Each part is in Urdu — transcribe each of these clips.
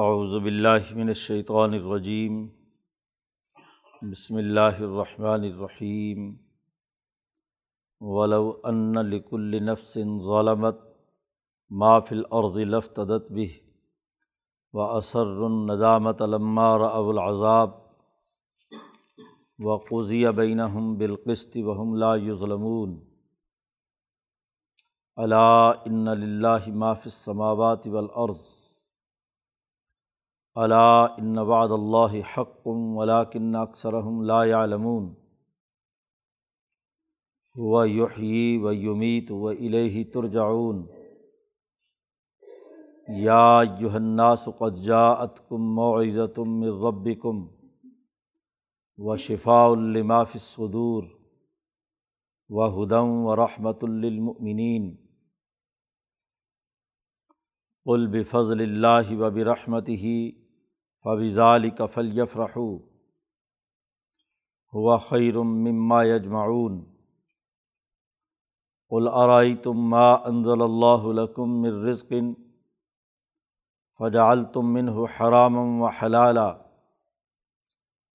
اعوذ باللہ من الشیطان الرجیم بسم اللہ الرحمن الرحیم ولو ان لكل نفس ظلمت ما فی الارض لافتدت به واسر الندامت لما رأوا العذاب وقضی بینہم بالقسط وهم لا یظلمون الا ان للہ ما فی السماوات والارض الا ان وعد اللہ حق ولاکن اکثرهم لا يعلمون هو یحیی و یمیت و الیہ ترجعون. یا ایہا الناس قد جاءتکم موعظۃ من ربکم و شفاء لما فی الصدور و ہدى و رحمۃ للمؤمنین. قل بفضل اللہ و برحمتہ فبضال کفل یفرح ہوا خیرم مما یجمعون قل ارائیتم ما انزل اللہ لکم من رزق فجعلتم منہ حراما و حلالا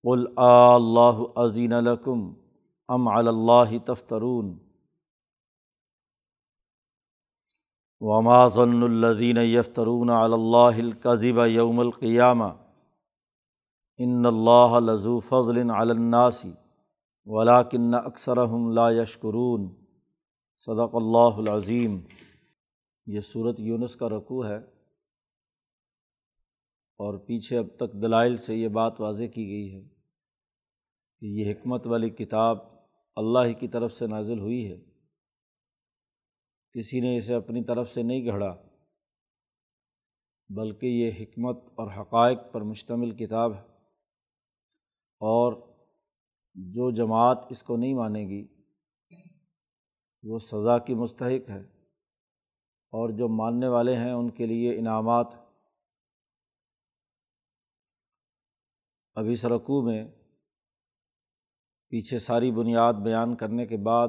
قل آ اللہ عظین لکم ام اللہ تفترون. وما ظن الذین یفترون علی اللہ یوم القیامہ ان اللہ لذو فضل الناسی ولاکن اکثر لا یشکرون۔ صدق اللہ العظیم۔ یہ صورت یونس کا رقوع ہے۔ اور پیچھے اب تک دلائل سے یہ بات واضح کی گئی ہے کہ یہ حکمت والی کتاب اللہ ہی کی طرف سے نازل ہوئی ہے۔ کسی نے اسے اپنی طرف سے نہیں گھڑا، بلکہ یہ حکمت اور حقائق پر مشتمل کتاب ہے۔ اور جو جماعت اس کو نہیں مانے گی، وہ سزا کی مستحق ہے۔ اور جو ماننے والے ہیں، ان کے لیے انعامات۔ ابھی سرکو میں پیچھے ساری بنیاد بیان کرنے کے بعد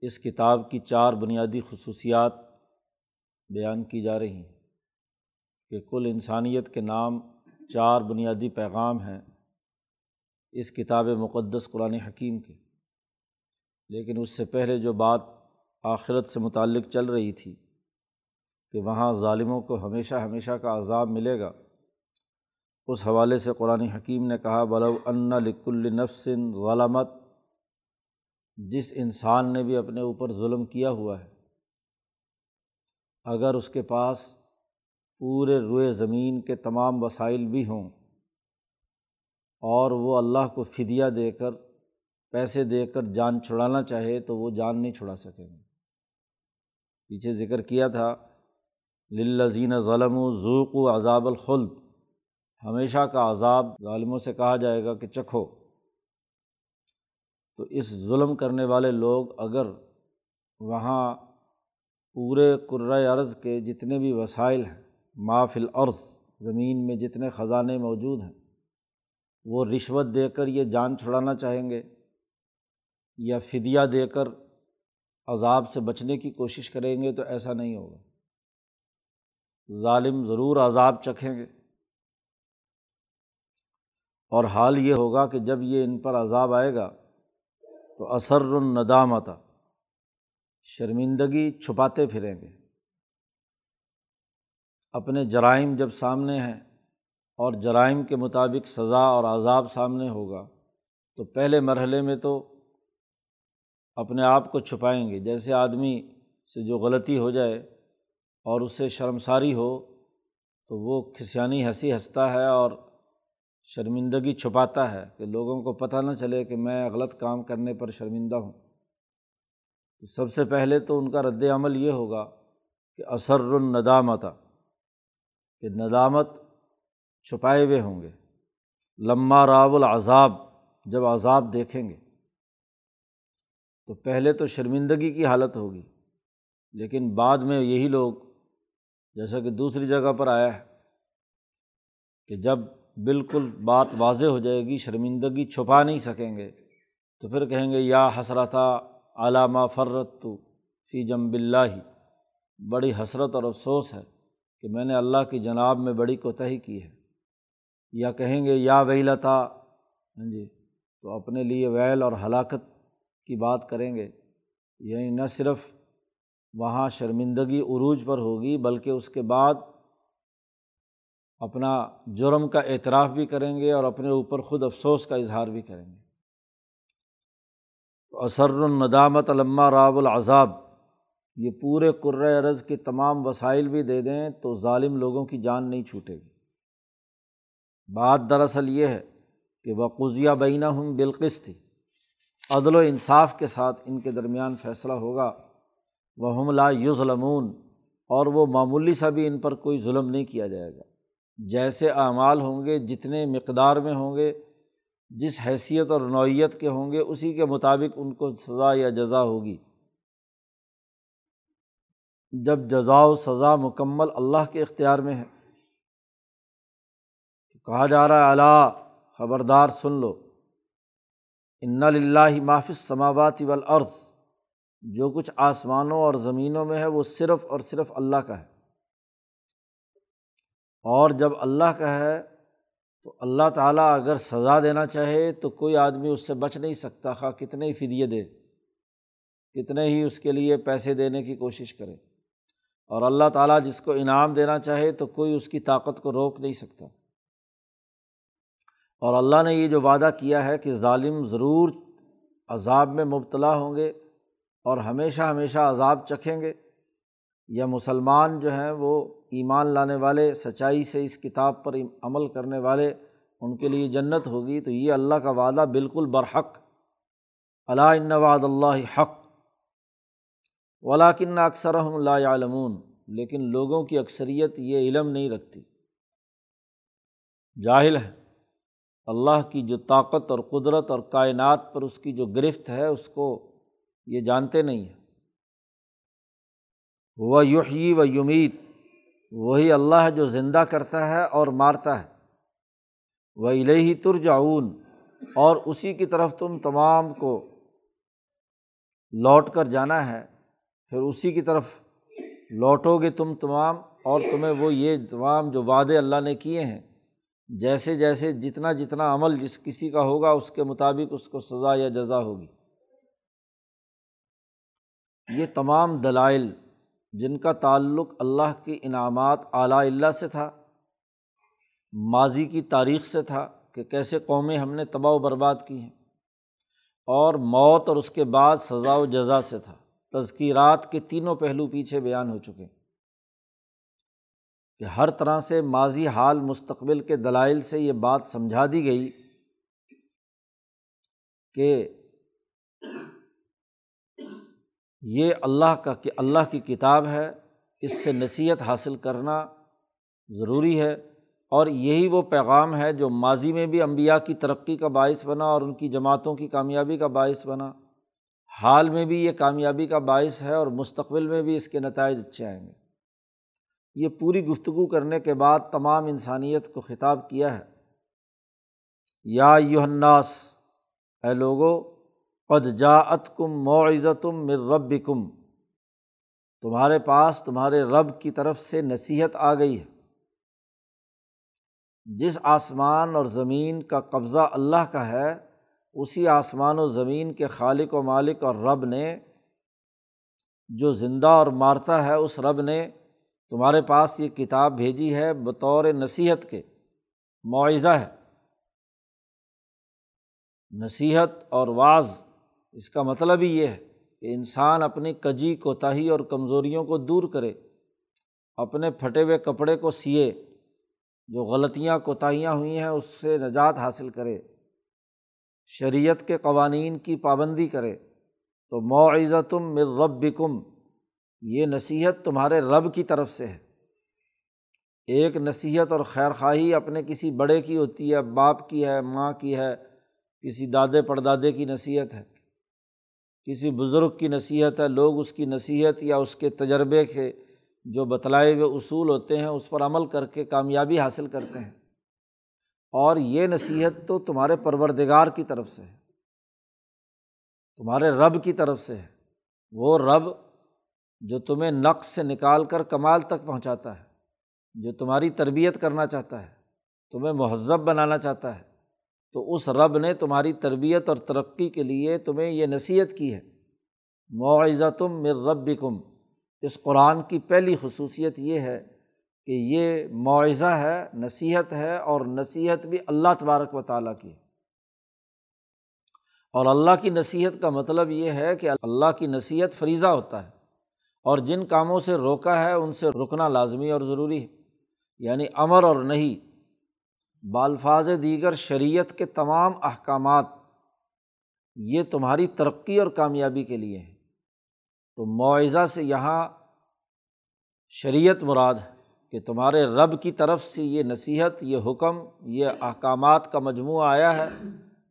اس کتاب کی چار بنیادی خصوصیات بیان کی جا رہی ہیں کہ کل انسانیت کے نام چار بنیادی پیغام ہیں۔ اس کتاب مقدس قرآن حکیم کے لیکن اس سے پہلے جو بات آخرت سے متعلق چل رہی تھی کہ وہاں ظالموں کو ہمیشہ ہمیشہ کا عذاب ملے گا، اس حوالے سے قرآن حکیم نے کہا بلو ان لک النفسن غلامت جس انسان نے بھی اپنے اوپر ظلم کیا ہوا ہے، اگر اس کے پاس پورے روئے زمین کے تمام وسائل بھی ہوں اور وہ اللہ کو فدیہ دے کر، پیسے دے کر جان چھڑانا چاہے تو وہ جان نہیں چھڑا سکیں گے پیچھے ذکر کیا تھا للزین ظلم و ذوق و عذاب الخلد۔ ہمیشہ کا عذاب ظالموں سے کہا جائے گا کہ چکھو۔ تو اس ظلم کرنے والے لوگ اگر وہاں پورے قرۂۂ عرض کے جتنے بھی وسائل ہیں مافل عرض زمین میں جتنے خزانے موجود ہیں وہ رشوت دے کر یہ جان چھڑانا چاہیں گے یا فدیہ دے کر عذاب سے بچنے کی کوشش کریں گے تو ایسا نہیں ہوگا۔ ظالم ضرور عذاب چکھیں گے۔ اور حال یہ ہوگا کہ جب یہ ان پر عذاب آئے گا تو اثر الندامت، شرمندگی چھپاتے پھریں گے۔ اپنے جرائم جب سامنے ہیں اور جرائم کے مطابق سزا اور عذاب سامنے ہوگا، تو پہلے مرحلے میں تو اپنے آپ کو چھپائیں گے۔ جیسے آدمی سے جو غلطی ہو جائے اور اس سے شرمساری ہو، تو وہ کھسیانی ہنسی ہنستا ہے اور شرمندگی چھپاتا ہے کہ لوگوں کو پتہ نہ چلے کہ میں غلط کام کرنے پر شرمندہ ہوں۔ تو سب سے پہلے تو ان کا رد عمل یہ ہوگا کہ اثر الندامت کہ ندامت چھپائے ہوئے ہوں گے۔ لمہ راو العذاب، جب عذاب دیکھیں گے، تو پہلے تو شرمندگی کی حالت ہوگی، لیکن بعد میں یہی لوگ جیسا کہ دوسری جگہ پر آیا ہے کہ جب بالکل بات واضح ہو جائے گی، شرمندگی چھپا نہیں سکیں گے، تو پھر کہیں گے، یا حسرتہ علامہ فرت تو فی جم بلّہ بڑی حسرت اور افسوس ہے کہ میں نے اللہ کی جناب میں بڑی کوتہی کی ہے۔ یا کہیں گے، یا ویلتا ہاں جی تو اپنے لیے ویل اور ہلاکت کی بات کریں گے۔ یعنی نہ صرف وہاں شرمندگی عروج پر ہوگی، بلکہ اس کے بعد اپنا جرم کا اعتراف بھی کریں گے اور اپنے اوپر خود افسوس کا اظہار بھی کریں گے۔ اثر الندامت علامہ راب العذاب، یہ پورے ارض کے تمام وسائل بھی دے دیں تو ظالم لوگوں کی جان نہیں چھوٹے گی۔ بات دراصل یہ ہے کہ وقوضیہ بینہ ہوں بالکش تھی عدل و انصاف کے ساتھ ان کے درمیان فیصلہ ہوگا وہ ہم لا یظلمون، اور وہ معمولی سا بھی ان پر کوئی ظلم نہیں کیا جائے گا۔ جیسے اعمال ہوں گے، جتنے مقدار میں ہوں گے، جس حیثیت اور نوعیت کے ہوں گے، اسی کے مطابق ان کو سزا یا جزا ہوگی۔ جب جزا و سزا مکمل اللہ کے اختیار میں ہے کہا جا رہا ہے اللہ خبردار سن لو۔ ان اللہ معافِ سماواتی والارض جو کچھ آسمانوں اور زمینوں میں ہے، وہ صرف اور صرف اللہ کا ہے۔ اور جب اللہ کا ہے، تو اللہ تعالیٰ اگر سزا دینا چاہے، تو کوئی آدمی اس سے بچ نہیں سکتا، خواہ کتنے ہی فدیے دے، کتنے ہی اس کے لیے پیسے دینے کی کوشش کرے۔ اور اللہ تعالیٰ جس کو انعام دینا چاہے، تو کوئی اس کی طاقت کو روک نہیں سکتا۔ اور اللہ نے یہ جو وعدہ کیا ہے کہ ظالم ضرور عذاب میں مبتلا ہوں گے اور ہمیشہ ہمیشہ عذاب چکھیں گے، یا مسلمان جو ہیں وہ ایمان لانے والے، سچائی سے اس کتاب پر عمل کرنے والے، ان کے لیے جنت ہوگی، تو یہ اللہ کا وعدہ بالکل برحق۔ اللہ وعد اللہ حق ولاکن اکثر اللہ علمون لیکن لوگوں کی اکثریت یہ علم نہیں رکھتی۔ جاہل ہے اللہ کی جو طاقت اور قدرت اور کائنات پر اس کی جو گرفت ہے، اس کو یہ جانتے نہیں ہیں۔ وہ یحیی و یمید وہی اللہ جو زندہ کرتا ہے اور مارتا ہے۔ وہ الہی ترجعون، اور اسی کی طرف تم تمام کو لوٹ کر جانا ہے۔ پھر اسی کی طرف لوٹو گے تم تمام، اور تمہیں وہ یہ تمام جو وعدے اللہ نے کیے ہیں۔ جیسے جیسے جتنا جتنا عمل جس کسی کا ہوگا اس کے مطابق اس کو سزا یا جزا ہوگی۔ یہ تمام دلائل جن کا تعلق اللہ کے انعامات اعلیٰ اللہ سے تھا، ماضی کی تاریخ سے تھا کہ کیسے قومیں ہم نے تباہ و برباد کی ہیں، اور موت اور اس کے بعد سزا و جزا سے تھا۔ تذکیرات کے تینوں پہلو پیچھے بیان ہو چکے۔ ہیں کہ ہر طرح سے ماضی حال مستقبل کے دلائل سے یہ بات سمجھا دی گئی کہ یہ اللہ کا کہ اللہ کی کتاب ہے، اس سے نصیحت حاصل کرنا ضروری ہے اور یہی وہ پیغام ہے جو ماضی میں بھی امبیا کی ترقی کا باعث بنا اور ان کی جماعتوں کی کامیابی کا باعث بنا۔ حال میں بھی یہ کامیابی کا باعث ہے اور مستقبل میں بھی اس کے نتائج اچھے آئیں گے۔ یہ پوری گفتگو کرنے کے بعد تمام انسانیت کو خطاب کیا ہے۔ یا یوہناس اے لوگو، قد جاعت کم معزتم مر رب کم تمہارے پاس تمہارے رب کی طرف سے نصیحت آ گئی ہے۔ جس آسمان اور زمین کا قبضہ اللہ کا ہے، اسی آسمان و زمین کے خالق و مالک اور رب نے، جو زندہ اور مارتا ہے، اس رب نے تمہارے پاس یہ کتاب بھیجی ہے بطور نصیحت کے۔ معاوضہ ہے۔ نصیحت اور بعض اس کا مطلب ہی یہ ہے کہ انسان اپنی کجی، کوتاہی اور کمزوریوں کو دور کرے، اپنے پھٹے ہوئے کپڑے کو سیے، جو غلطیاں، کوتاہیاں ہوئی ہیں، اس سے نجات حاصل کرے۔ شریعت کے قوانین کی پابندی کرے۔ تو معزتم مر رب کم یہ نصیحت تمہارے رب کی طرف سے ہے۔ ایک نصیحت اور خیر خواہی اپنے کسی بڑے کی ہوتی ہے، باپ کی ہے، ماں کی ہے، کسی دادے پڑدادے کی نصیحت ہے۔ کسی بزرگ کی نصیحت ہے، لوگ اس کی نصیحت یا اس کے تجربے کے جو بتلائے ہوئے اصول ہوتے ہیں، اس پر عمل کر کے کامیابی حاصل کرتے ہیں۔ اور یہ نصیحت تو تمہارے پروردگار کی طرف سے ہے۔ تمہارے رب کی طرف سے ہے۔ وہ رب جو تمہیں نقص سے نکال کر کمال تک پہنچاتا ہے، جو تمہاری تربیت کرنا چاہتا ہے، تمہیں مہذب بنانا چاہتا ہے، تو اس رب نے تمہاری تربیت اور ترقی کے لیے تمہیں یہ نصیحت کی ہے۔ معاوضہ تم مر رب کم اس قرآن کی پہلی خصوصیت یہ ہے کہ یہ معاوضہ ہے، نصیحت ہے اور نصیحت بھی اللہ تبارک و تعالیٰ کی ہے۔ اور اللہ کی نصیحت کا مطلب یہ ہے کہ اللہ کی نصیحت فریضہ ہوتا ہے۔ اور جن کاموں سے روکا ہے، ان سے رکنا لازمی اور ضروری ہے۔ یعنی امر اور نہیں بالفاظ دیگر شریعت کے تمام احکامات یہ تمہاری ترقی اور کامیابی کے لیے ہیں۔ تو معاوضہ سے یہاں شریعت مراد ہے کہ تمہارے رب کی طرف سے یہ نصیحت، یہ حکم، یہ احکامات کا مجموعہ آیا ہے،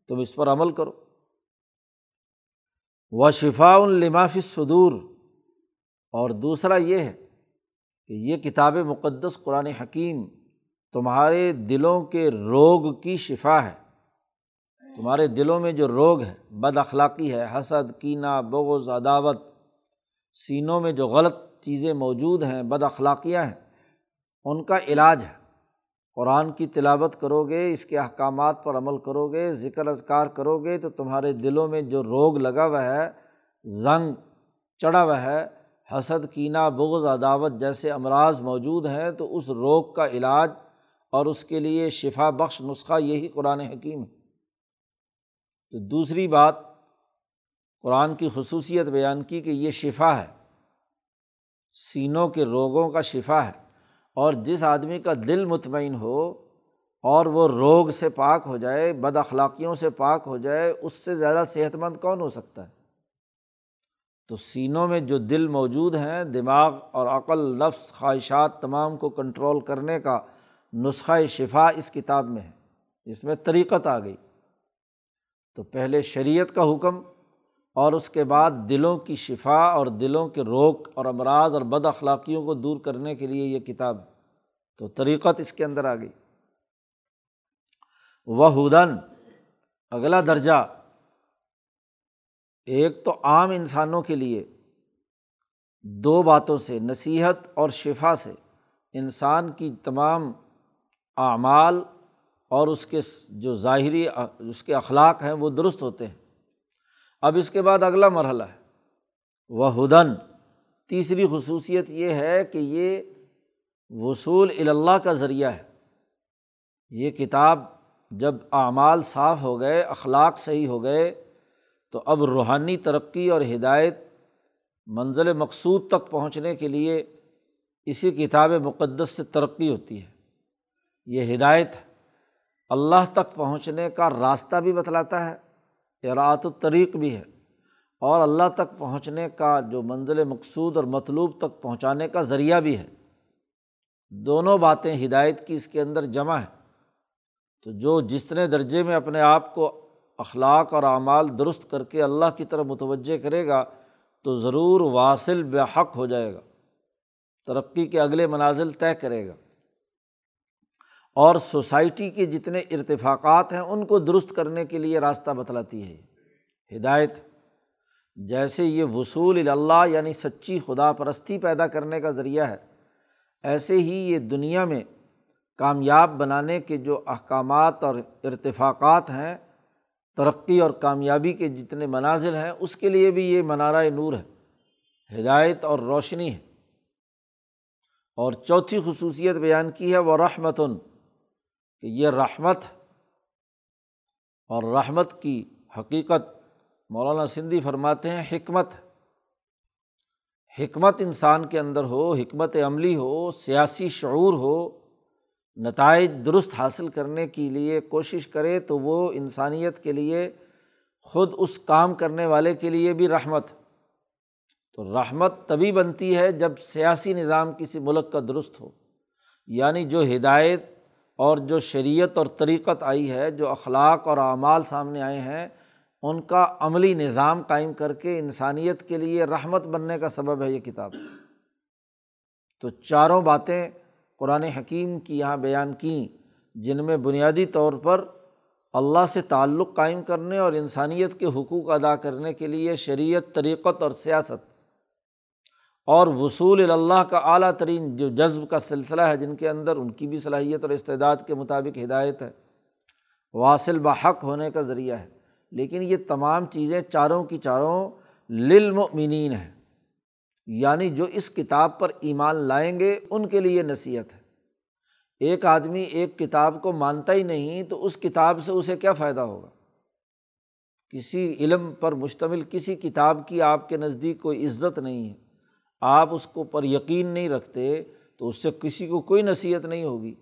تم اس پر عمل کرو۔ و شفا المافِ صدور اور دوسرا یہ ہے کہ یہ کتاب مقدس قرآن حکیم تمہارے دلوں کے روگ کی شفا ہے۔ تمہارے دلوں میں جو روگ ہے، بد اخلاقی ہے، حسد، کینہ، بغض، عداوت، سینوں میں جو غلط چیزیں موجود ہیں، بد اخلاقیاں ہیں، ان کا علاج ہے۔ قرآن کی تلاوت کرو گے اس کے احکامات پر عمل کرو گے ذکر اذکار کرو گے تو تمہارے دلوں میں جو روگ لگا ہوا ہے، زنگ چڑھا ہوا ہے حسد، کینہ، بغض، عداوت جیسے امراض موجود ہیں تو اس روگ کا علاج اور اس کے لیے شفا بخش نسخہ یہی قرآن حکیم ہے۔ تو دوسری بات، قرآن کی خصوصیت بیان کی کہ یہ شفا ہے، سینوں کے روگوں کا شفا ہے اور جس آدمی کا دل مطمئن ہو اور وہ روگ سے پاک ہو جائے، بد اخلاقیوں سے پاک ہو جائے، اس سے زیادہ صحت مند کون ہو سکتا ہے؟ تو سینوں میں جو دل موجود ہیں، دماغ اور عقل، نفس، خواہشات تمام کو کنٹرول کرنے کا نسخہ شفا اس کتاب میں ہے اس میں طریقت آ گئی۔ تو پہلے شریعت کا حکم اور اس کے بعد دلوں کی شفا اور دلوں کے روک اور امراض اور بد اخلاقیوں کو دور کرنے کے لیے یہ کتاب تو طریقت اس کے اندر آ گئی۔ وہ ہدن اگلا درجہ ایک تو عام انسانوں کے لیے، دو باتوں سے، نصیحت اور شفا سے، انسان کی تمام اعمال اور اس کے جو ظاہری، اس کے اخلاق ہیں، وہ درست ہوتے ہیں۔ اب اس کے بعد اگلا مرحلہ ہے۔ وہ ہدن تیسری خصوصیت یہ ہے کہ یہ وصول الا کا ذریعہ ہے۔ یہ کتاب جب اعمال صاف ہو گئے، اخلاق صحیح ہو گئے تو اب روحانی ترقی اور ہدایت منزل مقصود تک پہنچنے کے لیے اسی کتاب مقدس سے ترقی ہوتی ہے۔ یہ ہدایت اللہ تک پہنچنے کا راستہ بھی بتلاتا ہے اراۃ الطریق بھی ہے۔ اور اللہ تک پہنچنے کا جو منزل مقصود اور مطلوب تک پہنچانے کا ذریعہ بھی ہے۔ دونوں باتیں ہدایت کی اس کے اندر جمع ہے تو جو جتنے درجے میں اپنے آپ کو اخلاق اور اعمال درست کر کے اللہ کی طرف متوجہ کرے گا تو ضرور واصل بے حق ہو جائے گا، ترقی کے اگلے منازل طے کرے گا۔ اور سوسائٹی کے جتنے ارتفاقات ہیں، ان کو درست کرنے کے لیے راستہ بتلاتی ہے۔ ہدایت، جیسے یہ وصول اللہ یعنی سچی خدا پرستی پیدا کرنے کا ذریعہ ہے، ایسے ہی یہ دنیا میں کامیاب بنانے کے جو احکامات اور ارتفاقات ہیں ترقی اور کامیابی کے جتنے مناظر ہیں، اس کے لیے بھی یہ منارۂ نور ہے۔ ہدایت اور روشنی ہے۔ اور چوتھی خصوصیت بیان کی ہے، وہ رحمتن، کہ یہ رحمت اور رحمت کی حقیقت مولانا سندھی فرماتے ہیں، حکمت حکمت انسان کے اندر ہو، حکمت عملی ہو، سیاسی شعور ہو نتائج درست حاصل کرنے کے لیے کوشش کرے تو وہ انسانیت کے لیے، خود اس کام کرنے والے کے لیے بھی رحمت۔ تو رحمت تبھی بنتی ہے جب سیاسی نظام کسی ملک کا درست ہو۔ یعنی جو ہدایت اور جو شریعت اور طریقت آئی ہے، جو اخلاق اور اعمال سامنے آئے ہیں، ان کا عملی نظام قائم کر کے انسانیت کے لیے رحمت بننے کا سبب ہے یہ کتاب۔ تو چاروں باتیں قرآن حکیم کی یہاں بیان کیں جن میں بنیادی طور پر اللہ سے تعلق قائم کرنے اور انسانیت کے حقوق ادا کرنے کے لیے شریعت، طریقت اور سیاست اور وصول اللہ کا اعلیٰ ترین جو جذب کا سلسلہ ہے، جن کے اندر ان کی بھی صلاحیت اور استعداد کے مطابق ہدایت ہے، واصل بحق ہونے کا ذریعہ ہے۔ لیکن یہ تمام چیزیں چاروں کی چاروں للمؤمنین ہیں۔ یعنی جو اس کتاب پر ایمان لائیں گے، ان کے لیے نصیحت ہے۔ ایک آدمی ایک کتاب کو مانتا ہی نہیں، تو اس کتاب سے اسے کیا فائدہ ہوگا؟ کسی علم پر مشتمل کسی کتاب کی آپ کے نزدیک کوئی عزت نہیں ہے۔ آپ اس کو پر یقین نہیں رکھتے، تو اس سے کسی کو کوئی نصیحت نہیں ہوگی۔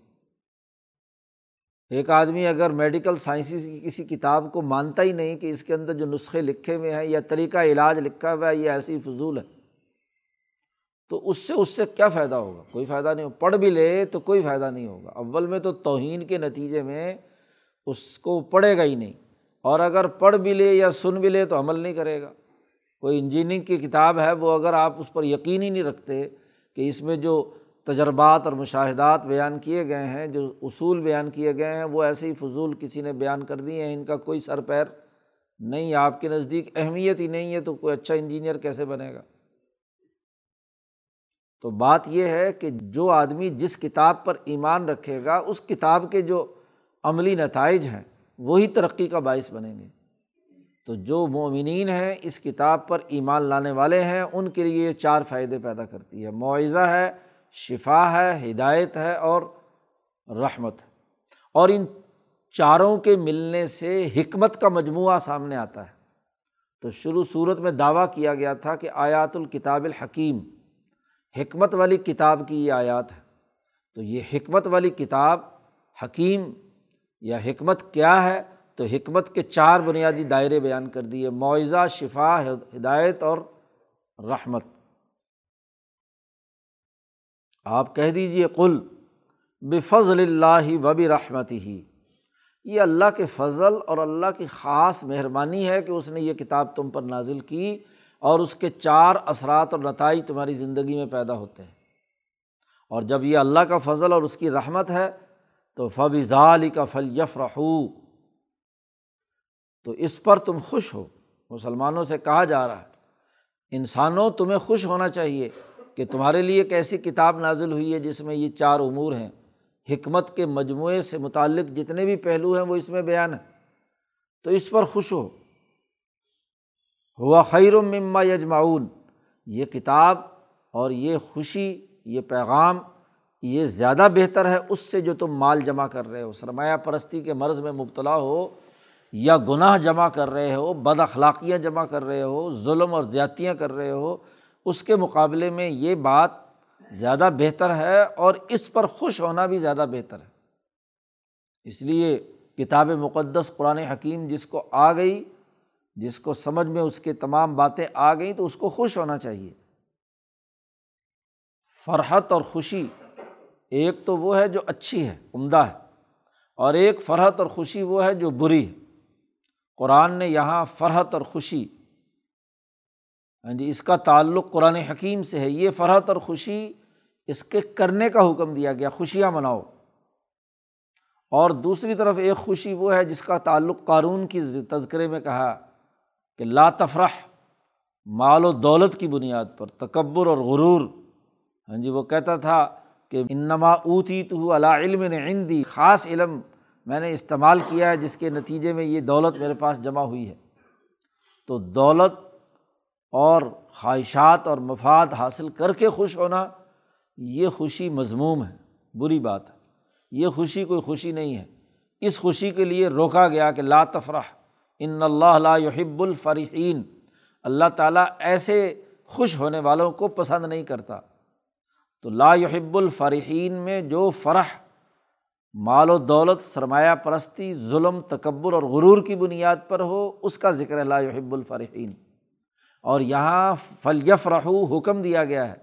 ایک آدمی اگر میڈیکل سائنسز کی کسی کتاب کو مانتا ہی نہیں کہ اس کے اندر جو نسخے لکھے ہوئے ہیں یا طریقہ علاج لکھا ہوا ہے، یہ ایسی فضول ہے۔ تو اس سے اس سے کیا فائدہ ہوگا؟ کوئی فائدہ نہیں ہو پڑھ بھی لے تو کوئی فائدہ نہیں ہوگا۔ اول میں تو توہین کے نتیجے میں اس کو پڑھے گا ہی نہیں۔ اور اگر پڑھ بھی لے یا سن بھی لے تو عمل نہیں کرے گا۔ کوئی انجینئرنگ کی کتاب ہے، وہ اگر آپ اس پر یقین ہی نہیں رکھتے کہ اس میں جو تجربات اور مشاہدات بیان کیے گئے ہیں، جو اصول بیان کیے گئے ہیں، وہ ایسے ہی فضول کسی نے بیان کر دیے ہیں، ان کا کوئی سر پیر نہیں، آپ کے نزدیک اہمیت ہی نہیں ہے تو کوئی اچھا انجینئر کیسے بنے گا؟ تو بات یہ ہے کہ جو آدمی جس کتاب پر ایمان رکھے گا، اس کتاب کے جو عملی نتائج ہیں، وہی ترقی کا باعث بنیں گے۔ تو جو مومنین ہیں، اس کتاب پر ایمان لانے والے ہیں، ان کے لیے یہ چار فائدے پیدا کرتی ہے۔ معاوضہ ہے، شفا ہے، ہدایت ہے اور رحمت ہے۔ اور ان چاروں کے ملنے سے حکمت کا مجموعہ سامنے آتا ہے۔ تو شروع صورت میں دعویٰ کیا گیا تھا کہ آیات الکتاب الحکیم حکمت والی کتاب کی یہ آیات ہے تو یہ حکمت والی کتاب حکیم یا حکمت کیا ہے؟ تو حکمت کے چار بنیادی دائرے بیان کر دیے۔ معاوضہ شفا، ہدایت اور رحمت۔ آپ کہہ دیجیے کل بفضل اللہ و بھی رحمت ہی یہ اللہ کے فضل اور اللہ کی خاص مہربانی ہے کہ اس نے یہ کتاب تم پر نازل کی۔ اور اس کے چار اثرات اور نتائج تمہاری زندگی میں پیدا ہوتے ہیں۔ اور جب یہ اللہ کا فضل اور اس کی رحمت ہے، تو فبضال کا فل یف رہو تو اس پر تم خوش ہو۔ مسلمانوں سے کہا جا رہا ہے، انسانوں تمہیں خوش ہونا چاہیے کہ تمہارے لیے ایک ایسی کتاب نازل ہوئی ہے جس میں یہ چار امور ہیں۔ حکمت کے مجموعے سے متعلق جتنے بھی پہلو ہیں، وہ اس میں بیان ہے تو اس پر خوش ہو۔ ہوا خیر مما یجمعون، یہ کتاب اور یہ خوشی، یہ پیغام، یہ زیادہ بہتر ہے اس سے جو تم مال جمع کر رہے ہو، سرمایہ پرستی کے مرض میں مبتلا ہو یا گناہ جمع کر رہے ہو، بد اخلاقیاں جمع کر رہے ہو، ظلم اور زیادتیاں کر رہے ہو، اس کے مقابلے میں یہ بات زیادہ بہتر ہے اور اس پر خوش ہونا بھی زیادہ بہتر ہے۔ اس لیے کتاب مقدس قرآن حکیم جس کو آ گئی جس کو سمجھ میں اس کے تمام باتیں آ گئیں تو اس کو خوش ہونا چاہیے۔ فرحت اور خوشی ایک تو وہ ہے جو اچھی ہے، عمدہ ہے، اور ایک فرحت اور خوشی وہ ہے جو بری ہے۔ قرآن نے یہاں فرحت اور خوشی ہاں جی اس کا تعلق قرآن حکیم سے ہے۔ یہ فرحت اور خوشی اس کے کرنے کا حکم دیا گیا، خوشیاں مناؤ۔ اور دوسری طرف ایک خوشی وہ ہے جس کا تعلق قارون کی تذکرے میں کہا کہ لا تفرح، مال و دولت کی بنیاد پر، تکبر اور غرور۔ ہاں جی وہ کہتا تھا کہ انما اوتی تو علا علم نے عندی، خاص علم میں نے استعمال کیا ہے جس کے نتیجے میں یہ دولت میرے پاس جمع ہوئی ہے۔ تو دولت اور خواہشات اور مفاد حاصل کر کے خوش ہونا، یہ خوشی مضموم ہے، بری بات ہے۔ یہ خوشی کوئی خوشی نہیں ہے۔ اس خوشی کے لیے روکا گیا کہ لا تفرح ان اللہ لا يحب الفرحین اللہ تعالیٰ ایسے خوش ہونے والوں کو پسند نہیں کرتا۔ تو لا يحب الفرحین میں جو فرح، مال و دولت، سرمایہ پرستی، ظلم، تکبر اور غرور کی بنیاد پر ہو، اس کا ذکر ہے لا يحب الفرحین اور یہاں فلیف رہو حکم دیا گیا ہے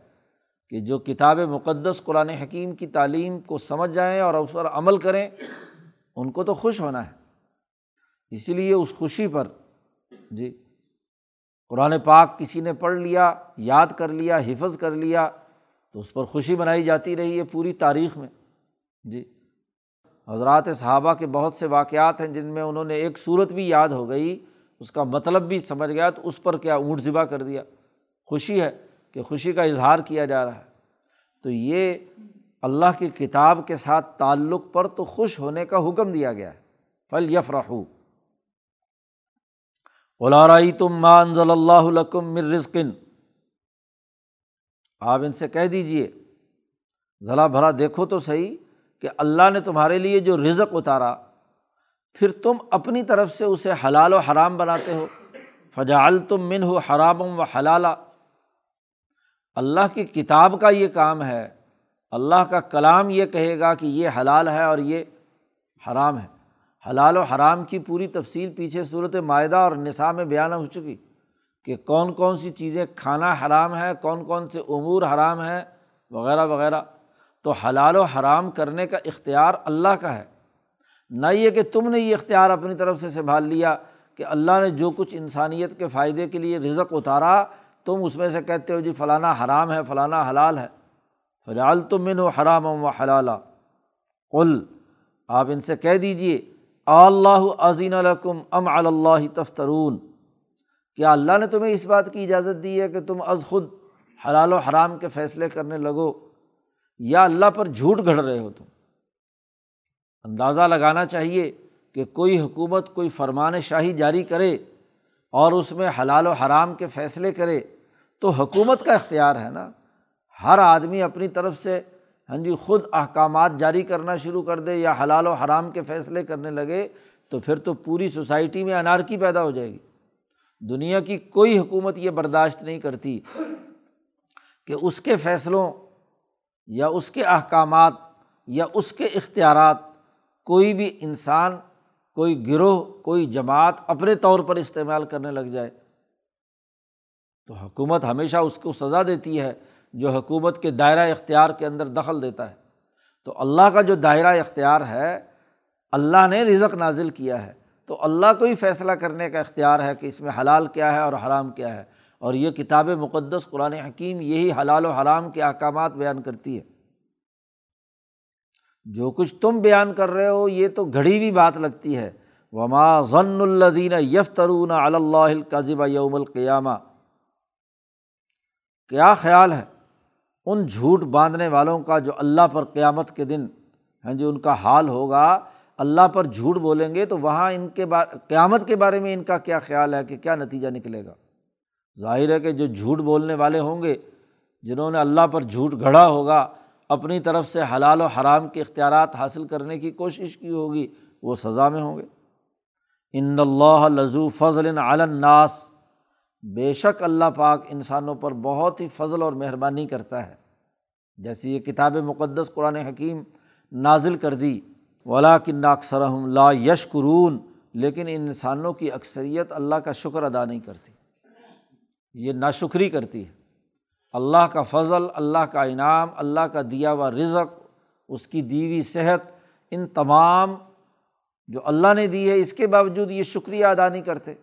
کہ جو کتاب مقدس قرآن حکیم کی تعلیم کو سمجھ جائیں اور اس پر عمل کریں، ان کو تو خوش ہونا ہے۔ اسی لیے اس خوشی پر جی قرآن پاک کسی نے پڑھ لیا، یاد کر لیا، حفظ کر لیا، تو اس پر خوشی منائی جاتی رہی ہے پوری تاریخ میں جی۔ حضرات صحابہ کے بہت سے واقعات ہیں جن میں انہوں نے ایک صورت بھی یاد ہو گئی، اس کا مطلب بھی سمجھ گیا، تو اس پر کیا اونٹ ذبح کر دیا۔ خوشی ہے کہ خوشی کا اظہار کیا جا رہا ہے۔ تو یہ اللہ کی کتاب کے ساتھ تعلق پر تو خوش ہونے کا حکم دیا گیا ہے۔ فل یف رحو تم مان ضل اللہ مر رزقن آپ ان سے کہہ دیجیے ذلا بھرا دیکھو تو صحیح کہ اللہ نے تمہارے لیے جو رزق اتارا، پھر تم اپنی طرف سے اسے حلال و حرام بناتے ہو۔ فجال تم من ہو حرام و حلالہ اللہ کی کتاب کا یہ کام ہے، اللہ کا کلام یہ کہے گا کہ یہ حلال ہے اور یہ حرام ہے۔ حلال و حرام کی پوری تفصیل پیچھے صورت معاہدہ اور نصاب میں بیان ہو چکی کہ کون کون سی چیزیں کھانا حرام ہے، کون کون سے امور حرام ہیں وغیرہ وغیرہ۔ تو حلال و حرام کرنے کا اختیار اللہ کا ہے۔ نہ یہ کہ تم نے یہ اختیار اپنی طرف سے سنبھال لیا کہ اللہ نے جو کچھ انسانیت کے فائدے کے لیے رزق اتارا، تم اس میں سے کہتے ہو جی فلانا حرام ہے، فلانا حلال ہے۔ فلال تم من و حرام و حلالہ قل، آپ ان سے کہہ دیجیے اللہ عظین الکم ام اللہ تفترون کیا اللہ نے تمہیں اس بات کی اجازت دی ہے کہ تم از خود حلال و حرام کے فیصلے کرنے لگو یا اللہ پر جھوٹ گھڑ رہے ہو تم؟ اندازہ لگانا چاہیے کہ کوئی حکومت، کوئی فرمان شاہی جاری کرے اور اس میں حلال و حرام کے فیصلے کرے تو حکومت کا اختیار ہے نا؟ ہر آدمی اپنی طرف سے ہاں جی خود احکامات جاری کرنا شروع کر دے یا حلال و حرام کے فیصلے کرنے لگے تو پھر تو پوری سوسائٹی میں انارکی پیدا ہو جائے گی۔ دنیا کی کوئی حکومت یہ برداشت نہیں کرتی کہ اس کے فیصلوں یا اس کے احکامات یا اس کے اختیارات کوئی بھی انسان، کوئی گروہ، کوئی جماعت اپنے طور پر استعمال کرنے لگ جائے۔ تو حکومت ہمیشہ اس کو سزا دیتی ہے جو حکومت کے دائرۂ اختیار کے اندر دخل دیتا ہے۔ تو اللہ کا جو دائرۂ اختیار ہے، اللہ نے رزق نازل کیا ہے۔ تو اللہ کو ہی فیصلہ کرنے کا اختیار ہے کہ اس میں حلال کیا ہے اور حرام کیا ہے۔ اور یہ کتاب مقدس قرآن حکیم یہی حلال و حرام کے احکامات بیان کرتی ہے۔ جو کچھ تم بیان کر رہے ہو، یہ تو گھڑی ہوئی بات لگتی ہے۔ وما ضن الدین یفترون اللہ قذب یوم القیامہ کیا خیال ہے؟ ان جھوٹ باندھنے والوں کا جو اللہ پر قیامت کے دن ہیں جو ان کا حال ہوگا، اللہ پر جھوٹ بولیں گے تو وہاں ان کے بارے قیامت کے بارے میں ان کا کیا خیال ہے کہ کیا نتیجہ نکلے گا؟ ظاہر ہے کہ جو جھوٹ بولنے والے ہوں گے، جنہوں نے اللہ پر جھوٹ گھڑا ہوگا، اپنی طرف سے حلال و حرام کے اختیارات حاصل کرنے کی کوشش کی ہوگی، وہ سزا میں ہوں گے۔ ان اللہ لذو فضل الناس۔ بے شک اللہ پاک انسانوں پر بہت ہی فضل اور مہربانی کرتا ہے۔ جیسے یہ کتاب مقدس قرآن حکیم نازل کر دی ولا کن اکثر لا یش قرون لیکن ان انسانوں کی اکثریت اللہ کا شکر ادا نہیں کرتی۔ یہ ناشکری کرتی ہے۔ اللہ کا فضل، اللہ کا انعام، اللہ کا دیا ہوا رزق، اس کی دیوی صحت، ان تمام جو اللہ نے دی ہے، اس کے باوجود یہ شکریہ ادا نہیں کرتے۔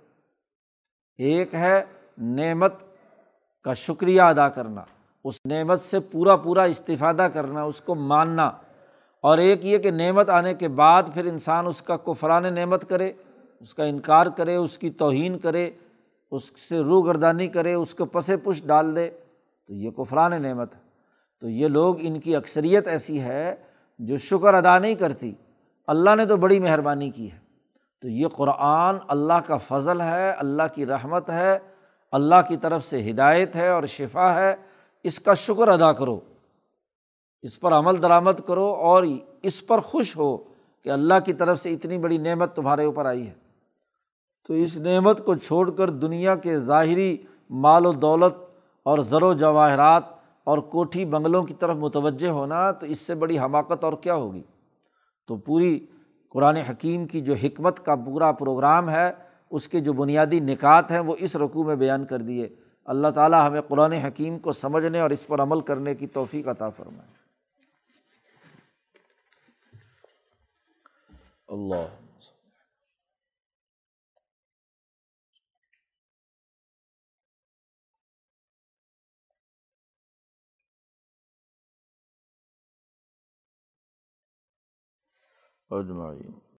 ایک ہے نعمت کا شکریہ ادا کرنا، اس نعمت سے پورا پورا استفادہ کرنا، اس کو ماننا۔ اور ایک یہ کہ نعمت آنے کے بعد پھر انسان اس کا کفران نعمت کرے، اس کا انکار کرے، اس کی توہین کرے، اس سے روح گردانی کرے، اس کو پس پش ڈال دے، تو یہ کفران نعمت ہے۔ تو یہ لوگ ان کی اکثریت ایسی ہے جو شکر ادا نہیں کرتی۔ اللہ نے تو بڑی مہربانی کی ہے۔ تو یہ قرآن اللہ کا فضل ہے، اللہ کی رحمت ہے اللہ کی طرف سے ہدایت ہے اور شفا ہے، اس کا شکر ادا کرو۔ اس پر عمل درآمد کرو اور اس پر خوش ہو کہ اللہ کی طرف سے اتنی بڑی نعمت تمہارے اوپر آئی ہے۔ تو اس نعمت کو چھوڑ کر دنیا کے ظاہری مال و دولت اور زر و جواہرات اور کوٹھی بنگلوں کی طرف متوجہ ہونا تو اس سے بڑی حماقت اور کیا ہوگی؟ تو پوری قرآن حکیم کی جو حکمت کا پورا پروگرام ہے اس کے جو بنیادی نکات ہیں وہ اس رقوع میں بیان کر دیے۔ اللہ تعالیٰ ہمیں قرآن حکیم کو سمجھنے اور اس پر عمل کرنے کی توفیق عطا فرمائے۔ اللہ۔ اجمعین۔